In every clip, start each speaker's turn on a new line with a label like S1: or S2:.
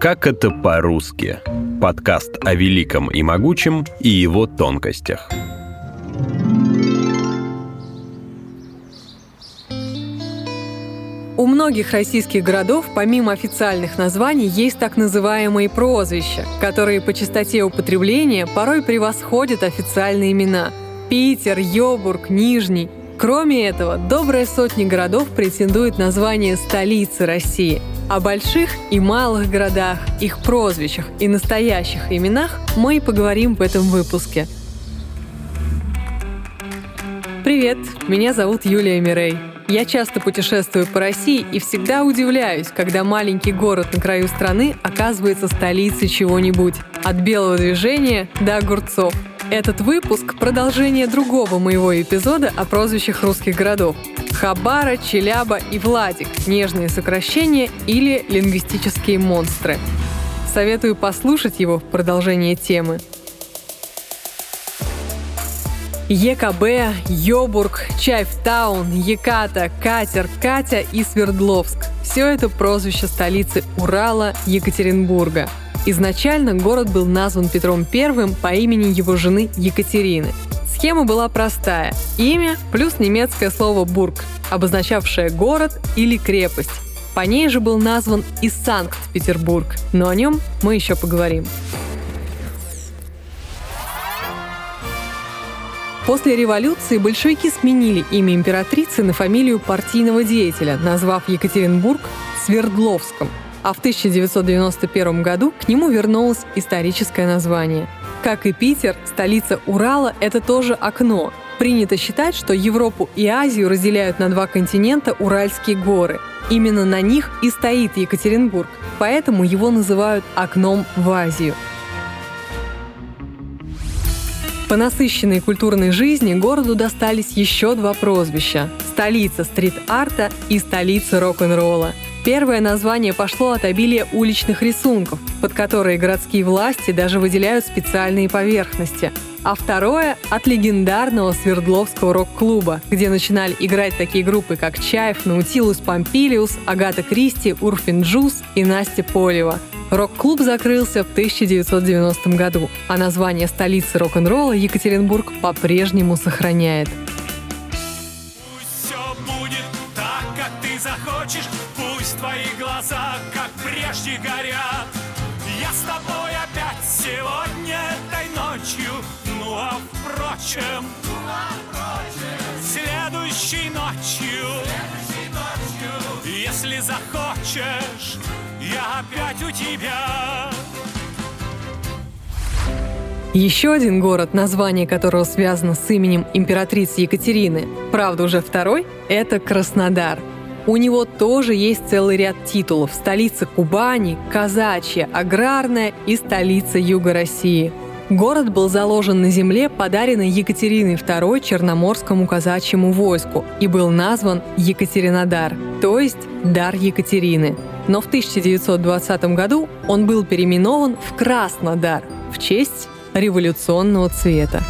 S1: Как это по-русски? Подкаст о великом и могучем и его тонкостях.
S2: У многих российских городов, помимо официальных названий, есть так называемые прозвища, которые по частоте употребления порой превосходят официальные имена. Питер, Йобург, Нижний. Кроме этого, добрая сотня городов претендует на звание столицы России. О больших и малых городах, их прозвищах и настоящих именах мы и поговорим в этом выпуске. Привет, меня зовут Юлия Мирей. Я часто путешествую по России и всегда удивляюсь, когда маленький город на краю страны оказывается столицей чего-нибудь. От белого движения до огурцов. Этот выпуск – продолжение другого моего эпизода о прозвищах русских городов. Хабара, Челяба и Владик – нежные сокращения или лингвистические монстры. Советую послушать его в продолжение темы. ЕКБ, Йобург, Чайфтаун, Еката, Катер, Катя и Свердловск. Все это прозвище столицы Урала, Екатеринбурга. Изначально город был назван Петром I по имени его жены Екатерины. Схема была простая. Имя плюс немецкое слово «бург», обозначавшее город или крепость. По ней же был назван и Санкт-Петербург, но о нем мы еще поговорим. После революции большевики сменили имя императрицы на фамилию партийного деятеля, назвав Екатеринбург Свердловском. А в 1991 году к нему вернулось историческое название. Как и Питер, столица Урала – это тоже окно. Принято считать, что Европу и Азию разделяют на два континента Уральские горы. Именно на них и стоит Екатеринбург, поэтому его называют окном в Азию – по насыщенной культурной жизни городу достались еще два прозвища – столица стрит-арта и столица рок-н-ролла. Первое название пошло от обилия уличных рисунков, под которые городские власти даже выделяют специальные поверхности. А второе – от легендарного Свердловского рок-клуба, где начинали играть такие группы, как Чаев, Наутилус Помпилиус, Агата Кристи, Урфин Джуз и Настя Полева – Рок-клуб закрылся в 1990 году, а название столицы рок-н-ролла Екатеринбург по-прежнему сохраняет.
S3: Прежде, горят. Я с тобой опять сегодня этой ночью, ну а впрочем, ну, а впрочем следующей ночью, следующей ночью, если захочешь, я опять у тебя.
S2: Еще один город, название которого связано с именем императрицы Екатерины, правда уже второй, это Краснодар. У него тоже есть целый ряд титулов. Столица Кубани, казачья, аграрная и столица Юга России. Город был заложен на земле, подаренной Екатериной II Черноморскому казачьему войску и был назван Екатеринодар, то есть «дар Екатерины» но в 1920 году он был переименован в Краснодар в честь революционного цвета.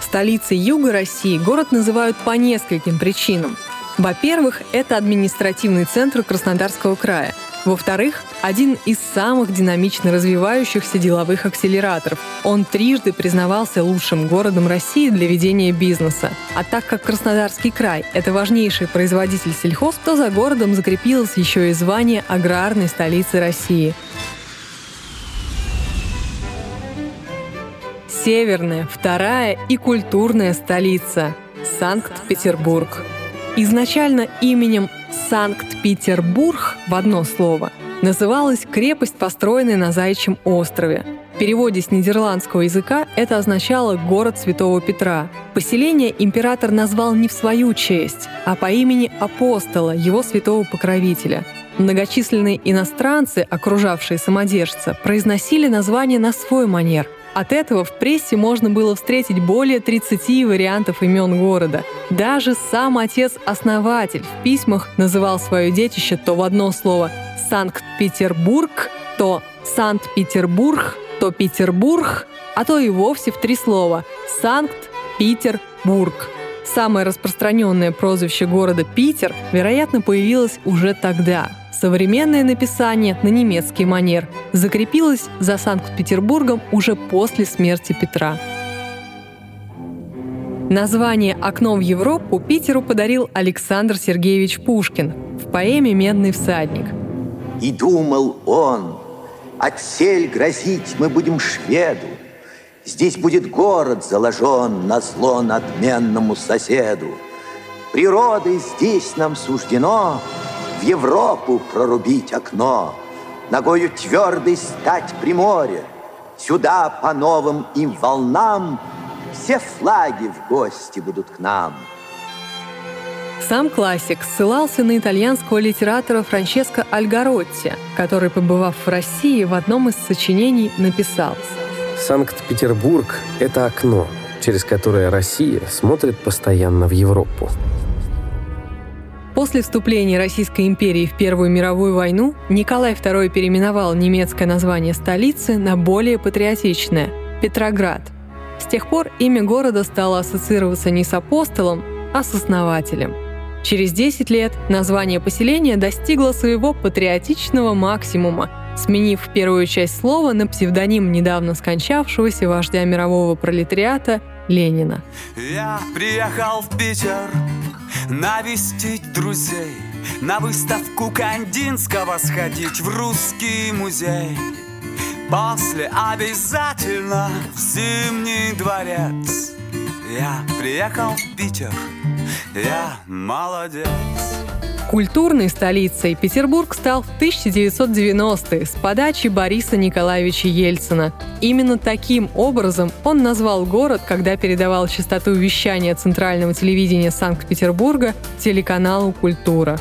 S2: Столицей Юга России город называют по нескольким причинам. Во-первых, это административный центр Краснодарского края – во-вторых, один из самых динамично развивающихся деловых акселераторов. Он трижды признавался лучшим городом России для ведения бизнеса. А так как Краснодарский край – это важнейший производитель сельхоз, то за городом закрепилось еще и звание аграрной столицы России. Северная, вторая и культурная столица – Санкт-Петербург. Изначально именем Санкт-Петербург в одно слово называлась крепость, построенная на Заячьем острове. В переводе с нидерландского языка это означало «город Святого Петра». Поселение император назвал не в свою честь, а по имени апостола, его святого покровителя. Многочисленные иностранцы, окружавшие самодержца, произносили название на свой манер, от этого в прессе можно было встретить более 30 вариантов имен города. Даже сам отец-основатель в письмах называл свое детище то в одно слово «Санкт-Петербург», то «Санкт-Петербург», то «Петербург», а то и вовсе в три слова «Санкт-Петербург». Самое распространенное прозвище города Питер, вероятно, появилось уже тогда. Современное написание на немецкий манер закрепилось за Санкт-Петербургом уже после смерти Петра. Название «Окно в Европу» Питеру подарил Александр Сергеевич Пушкин в поэме «Медный всадник».
S4: И думал он, отсель грозить мы будем шведу, Здесь будет город заложен на зло надменному соседу. Природой здесь нам суждено в Европу прорубить окно, Ногою твердой стать при море, Сюда по новым им волнам Все флаги в гости будут к нам.
S2: Сам классик ссылался на итальянского литератора Франческо Альгаротти, который, побывав в России, в одном из сочинений написал –
S5: Санкт-Петербург – это окно, через которое Россия смотрит постоянно в Европу.
S2: После вступления Российской империи в Первую мировую войну Николай II переименовал немецкое название столицы на более патриотичное – Петроград. С тех пор имя города стало ассоциироваться не с апостолом, а с основателем. Через 10 лет название поселения достигло своего патриотичного максимума – сменив первую часть слова на псевдоним недавно скончавшегося вождя мирового пролетариата Ленина.
S3: Я приехал в Питер навестить друзей, на выставку Кандинского сходить в русский музей. После обязательно в Зимний дворец. Я приехал в Питер, я молодец.
S2: Культурной столицей Петербург стал в 1990-е с подачи Бориса Николаевича Ельцина. Именно таким образом он назвал город, когда передавал частоту вещания Центрального телевидения Санкт-Петербурга телеканалу «Культура».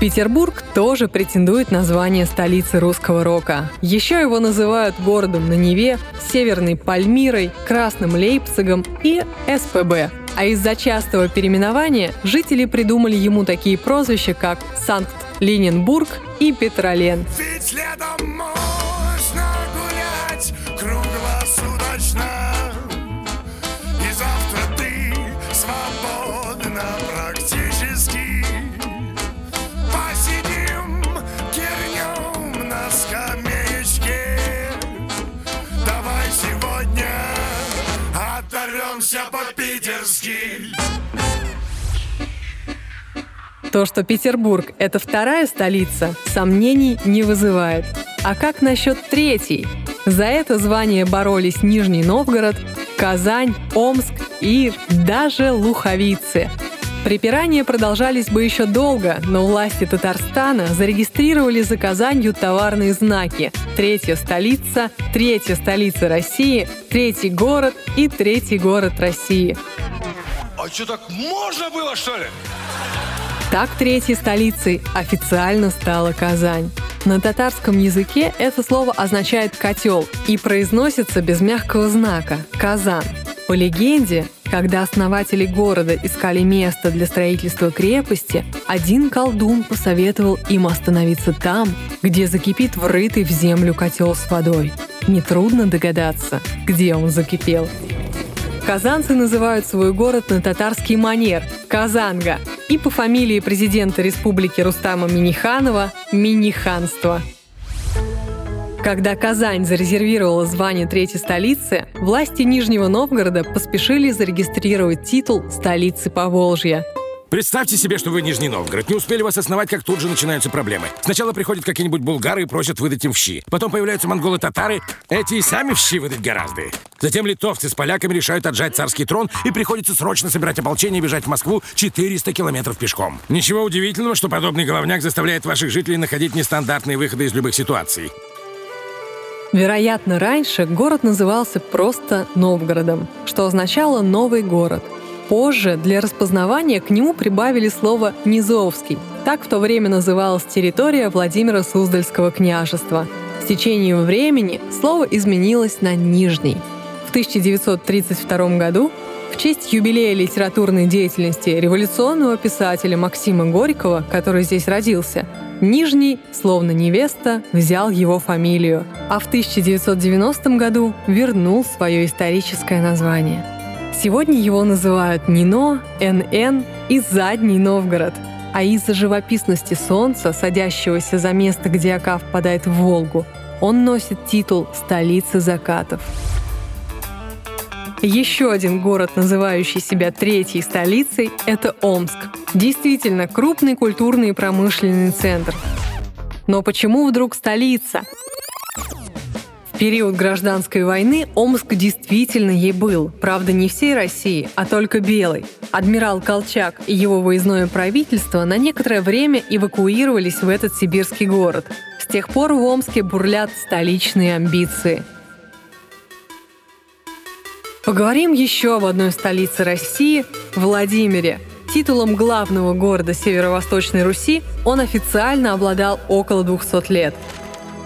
S2: Петербург тоже претендует на звание столицы русского рока. Еще его называют городом на Неве, Северной Пальмирой, Красным Лейпцигом и СПБ а из-за частого переименования жители придумали ему такие прозвища, как Санкт-Ленинбург и Петролен. Ведь То, что Петербург – это вторая столица, сомнений не вызывает. А как насчет третьей? За это звание боролись Нижний Новгород, Казань, Омск и даже Луховицы – Припирания продолжались бы еще долго, но власти Татарстана зарегистрировали за Казанью товарные знаки «Третья столица», «Третья столица России», «Третий город» и «Третий город России».
S6: А что, так можно было, что ли?
S2: Так третьей столицей официально стала Казань. На татарском языке это слово означает «котел» и произносится без мягкого знака «казан». По легенде, когда основатели города искали место для строительства крепости, один колдун посоветовал им остановиться там, где закипит врытый в землю котел с водой. Нетрудно догадаться, где он закипел. Казанцы называют свой город на татарский манер – Казанга, и по фамилии президента республики Рустама Миниханова – Миниханство – когда Казань зарезервировала звание третьей столицы, власти Нижнего Новгорода поспешили зарегистрировать титул столицы Поволжья.
S6: Представьте себе, что вы Нижний Новгород. Не успели вас основать, как тут же начинаются проблемы. Сначала приходят какие-нибудь булгары и просят выдать им в щи. Потом появляются монголы-татары. Эти и сами в щи выдать гораздо. Затем литовцы с поляками решают отжать царский трон, и приходится срочно собирать ополчение и бежать в Москву 400 километров пешком. Ничего удивительного, что подобный головняк заставляет ваших жителей находить нестандартные выходы из любых ситуаций.
S2: Вероятно, раньше город назывался просто Новгородом, что означало «новый город». Позже для распознавания к нему прибавили слово «Низовский». Так в то время называлась территория Владимира Суздальского княжества. С течением времени слово изменилось на «Нижний». В 1932 году в честь юбилея литературной деятельности революционного писателя Максима Горького, который здесь родился, Нижний, словно невеста, взял его фамилию, а в 1990 году вернул свое историческое название. Сегодня его называют Нино, НН и Задний Новгород. А из-за живописности солнца, садящегося за место, где Ока впадает в Волгу, он носит титул столицы закатов. Еще один город, называющий себя третьей столицей, это Омск. Действительно, крупный культурный и промышленный центр. Но почему вдруг столица? Период гражданской войны Омск действительно ей был. Правда, не всей России, а только белой. Адмирал Колчак и его выездное правительство на некоторое время эвакуировались в этот сибирский город. С тех пор в Омске бурлят столичные амбиции – Поговорим еще об одной столице России – Владимире. Титулом главного города Северо-Восточной Руси он официально обладал около 200 лет.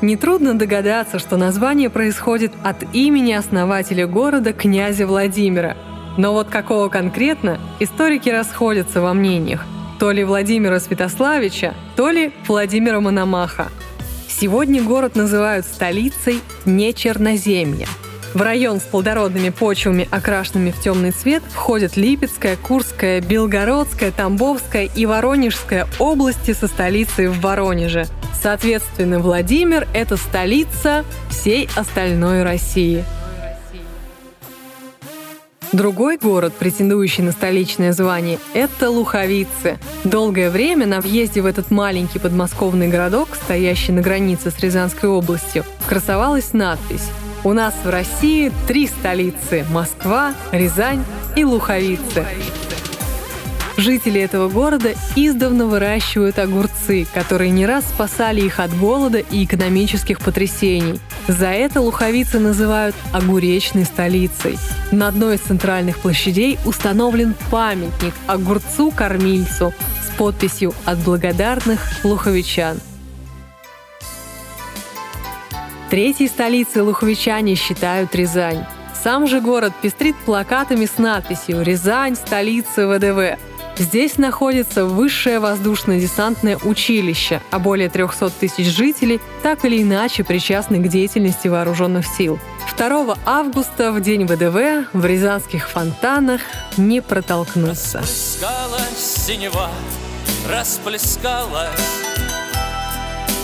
S2: Нетрудно догадаться, что название происходит от имени основателя города князя Владимира. Но вот какого конкретно, историки расходятся во мнениях. То ли Владимира Святославича, то ли Владимира Мономаха. Сегодня город называют столицей не Черноземья – в район с плодородными почвами, окрашенными в темный цвет, входят Липецкая, Курская, Белгородская, Тамбовская и Воронежская области со столицей в Воронеже. Соответственно, Владимир – это столица всей остальной России. Другой город, претендующий на столичное звание, это Луховицы. Долгое время на въезде в этот маленький подмосковный городок, стоящий на границе с Рязанской областью, красовалась надпись у нас в России три столицы – Москва, Рязань и Луховицы. Жители этого города издавна выращивают огурцы, которые не раз спасали их от голода и экономических потрясений. За это луховицы называют огуречной столицей. На одной из центральных площадей установлен памятник огурцу-кормильцу с подписью «От благодарных луховичан». Третьей столицей луховичане считают Рязань. Сам же город пестрит плакатами с надписью «Рязань – столица ВДВ». Здесь находится высшее воздушно-десантное училище, а более 300 тысяч жителей так или иначе причастны к деятельности вооруженных сил. 2 августа, в день ВДВ, в рязанских фонтанах не протолкнуться.
S3: Расплескалась синева, расплескалась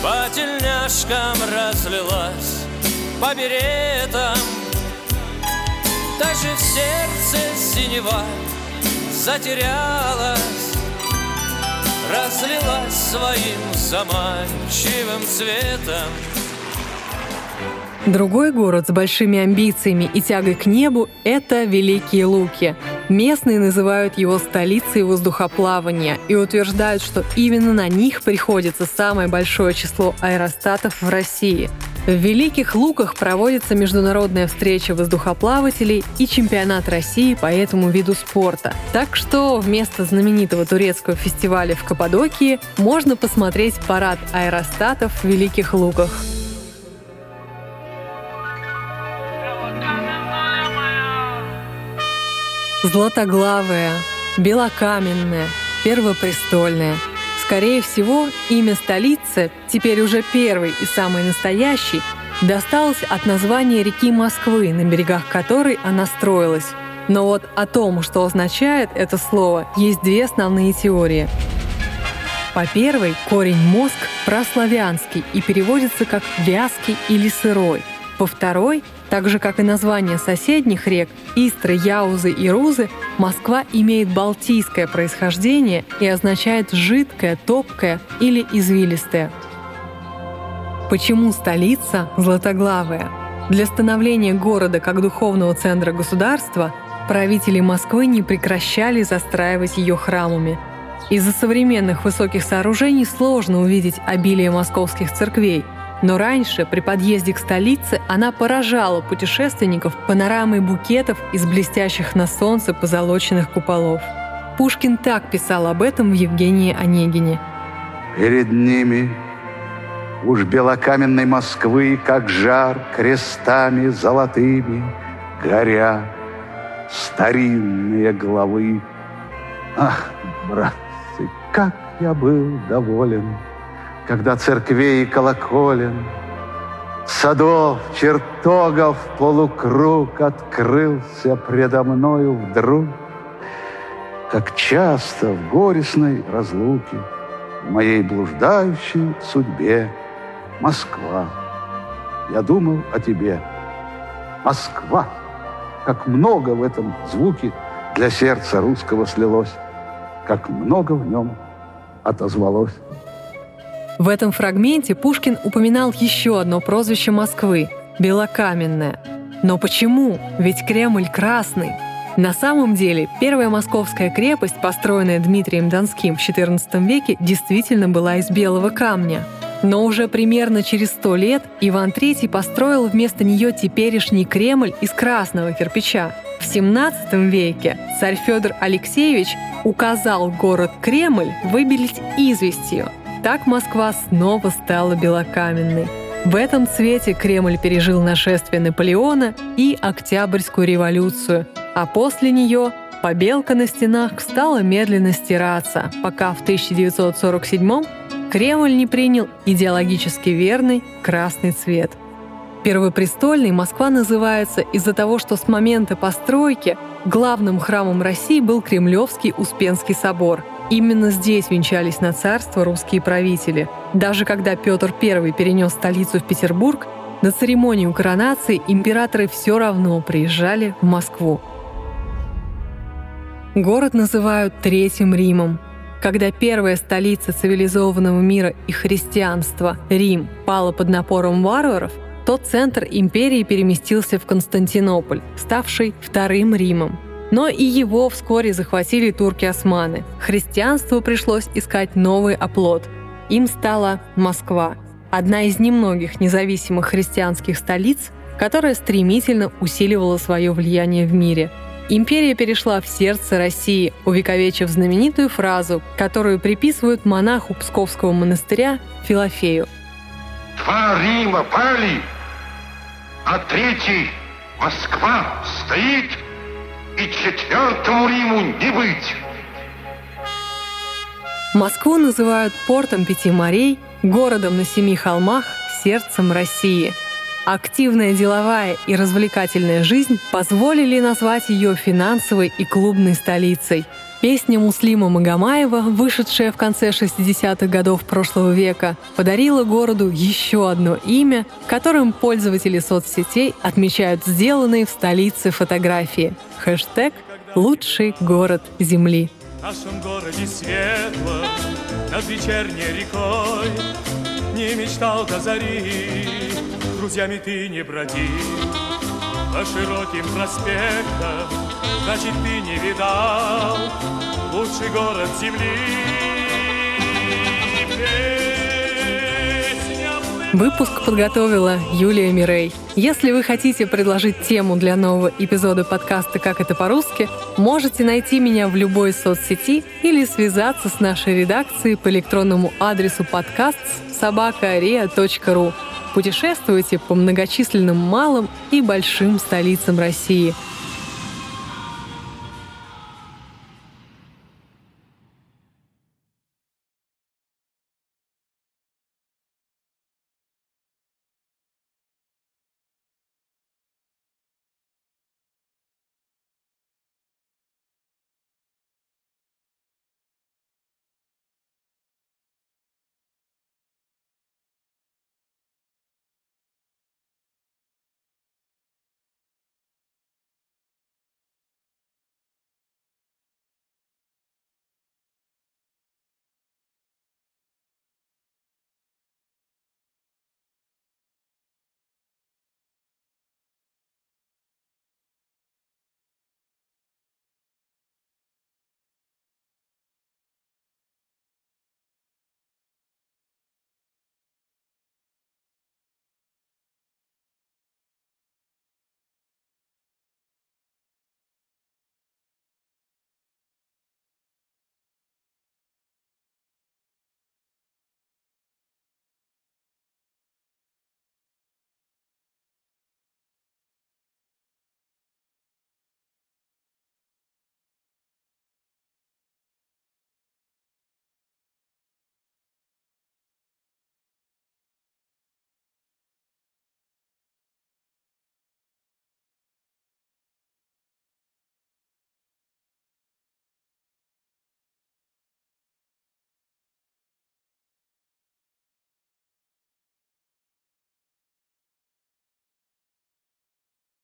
S3: по тельняшкам разлилась, по беретам Даже в сердце синева затерялась Разлилась своим заманчивым цветом
S2: Другой город с большими амбициями и тягой к небу – это Великие Луки. Местные называют его столицей воздухоплавания и утверждают, что именно на них приходится самое большое число аэростатов в России. В Великих Луках проводится международная встреча воздухоплавателей и чемпионат России по этому виду спорта. Так что вместо знаменитого турецкого фестиваля в Каппадокии можно посмотреть парад аэростатов в Великих Луках. Златоглавая, белокаменная, первопрестольная. Скорее всего, имя столицы, теперь уже первый и самый настоящий, досталось от названия реки Москвы, на берегах которой она строилась. Но вот о том, что означает это слово, есть две основные теории. По первой, корень «мозг» прославянский и переводится как «вязкий» или «сырой». По второй, так же, как и название соседних рек Истры, Яузы и Рузы, Москва имеет балтийское происхождение и означает «жидкое», «топкое» или «извилистое». Почему столица златоглавая? Для становления города как духовного центра государства правители Москвы не прекращали застраивать ее храмами. Из-за современных высоких сооружений сложно увидеть обилие московских церквей – но раньше, при подъезде к столице, она поражала путешественников панорамой букетов из блестящих на солнце позолоченных куполов. Пушкин так писал об этом в Евгении Онегине.
S7: Перед ними уж белокаменной Москвы, как жар крестами золотыми, горя старинные главы. Ах, братцы, как я был доволен — когда церквей и колоколен Садов, чертогов полукруг Открылся предо мною вдруг, Как часто в горестной разлуке В моей блуждающей судьбе Москва. Я думал о тебе. Москва. Как много в этом звуке для сердца русского слилось, как много в нем отозвалось.
S2: В этом фрагменте Пушкин упоминал еще одно прозвище Москвы – Белокаменная. Но почему? Ведь Кремль красный. На самом деле, первая московская крепость, построенная Дмитрием Донским в XIV веке, действительно была из белого камня. Но уже примерно через сто лет Иван III построил вместо нее теперешний Кремль из красного кирпича. В XVII веке царь Федор Алексеевич указал город Кремль выбелить известью – так Москва снова стала белокаменной. В этом цвете Кремль пережил нашествие Наполеона и Октябрьскую революцию, а после нее побелка на стенах стала медленно стираться, пока в 1947 Кремль не принял идеологически верный красный цвет. Первопрестольной Москва называется из-за того, что с момента постройки главным храмом России был Кремлевский Успенский собор – Именно здесь венчались на царство русские правители. Даже когда Петр I перенес столицу в Петербург, на церемонию коронации императоры все равно приезжали в Москву. Город называют Третьим Римом. Когда первая столица цивилизованного мира и христианства, Рим, пала под напором варваров, то центр империи переместился в Константинополь, ставший Вторым Римом. Но и его вскоре захватили турки-османы. Христианству пришлось искать новый оплот. Им стала Москва, одна из немногих независимых христианских столиц, которая стремительно усиливала свое влияние в мире. Империя перешла в сердце России, увековечив знаменитую фразу, которую приписывают монаху Псковского монастыря Филофею.
S8: «Два Рима пали, а третий, Москва, стоит и четвертому Риму не быть.
S2: Москву называют портом пяти морей, городом на семи холмах, сердцем России. Активная деловая и развлекательная жизнь позволили назвать ее финансовой и клубной столицей – Песня Муслима Магомаева, вышедшая в конце 60-х годов прошлого века, подарила городу еще одно имя, которым пользователи соцсетей отмечают сделанные в столице фотографии. Хэштег «Лучший город Земли».
S3: В нашем городе светло, над вечерней рекой Не мечтал до зари, друзьями ты не броди По широким проспектам значит ты не видал лучший город земли.
S2: Выпуск подготовила Юлия Мирей. Если вы хотите предложить тему для нового эпизода подкаста «Как это по-русски», можете найти меня в любой соцсети или связаться с нашей редакцией по электронному адресу подкаст собакаria.ру. Путешествуйте по многочисленным малым и большим столицам России –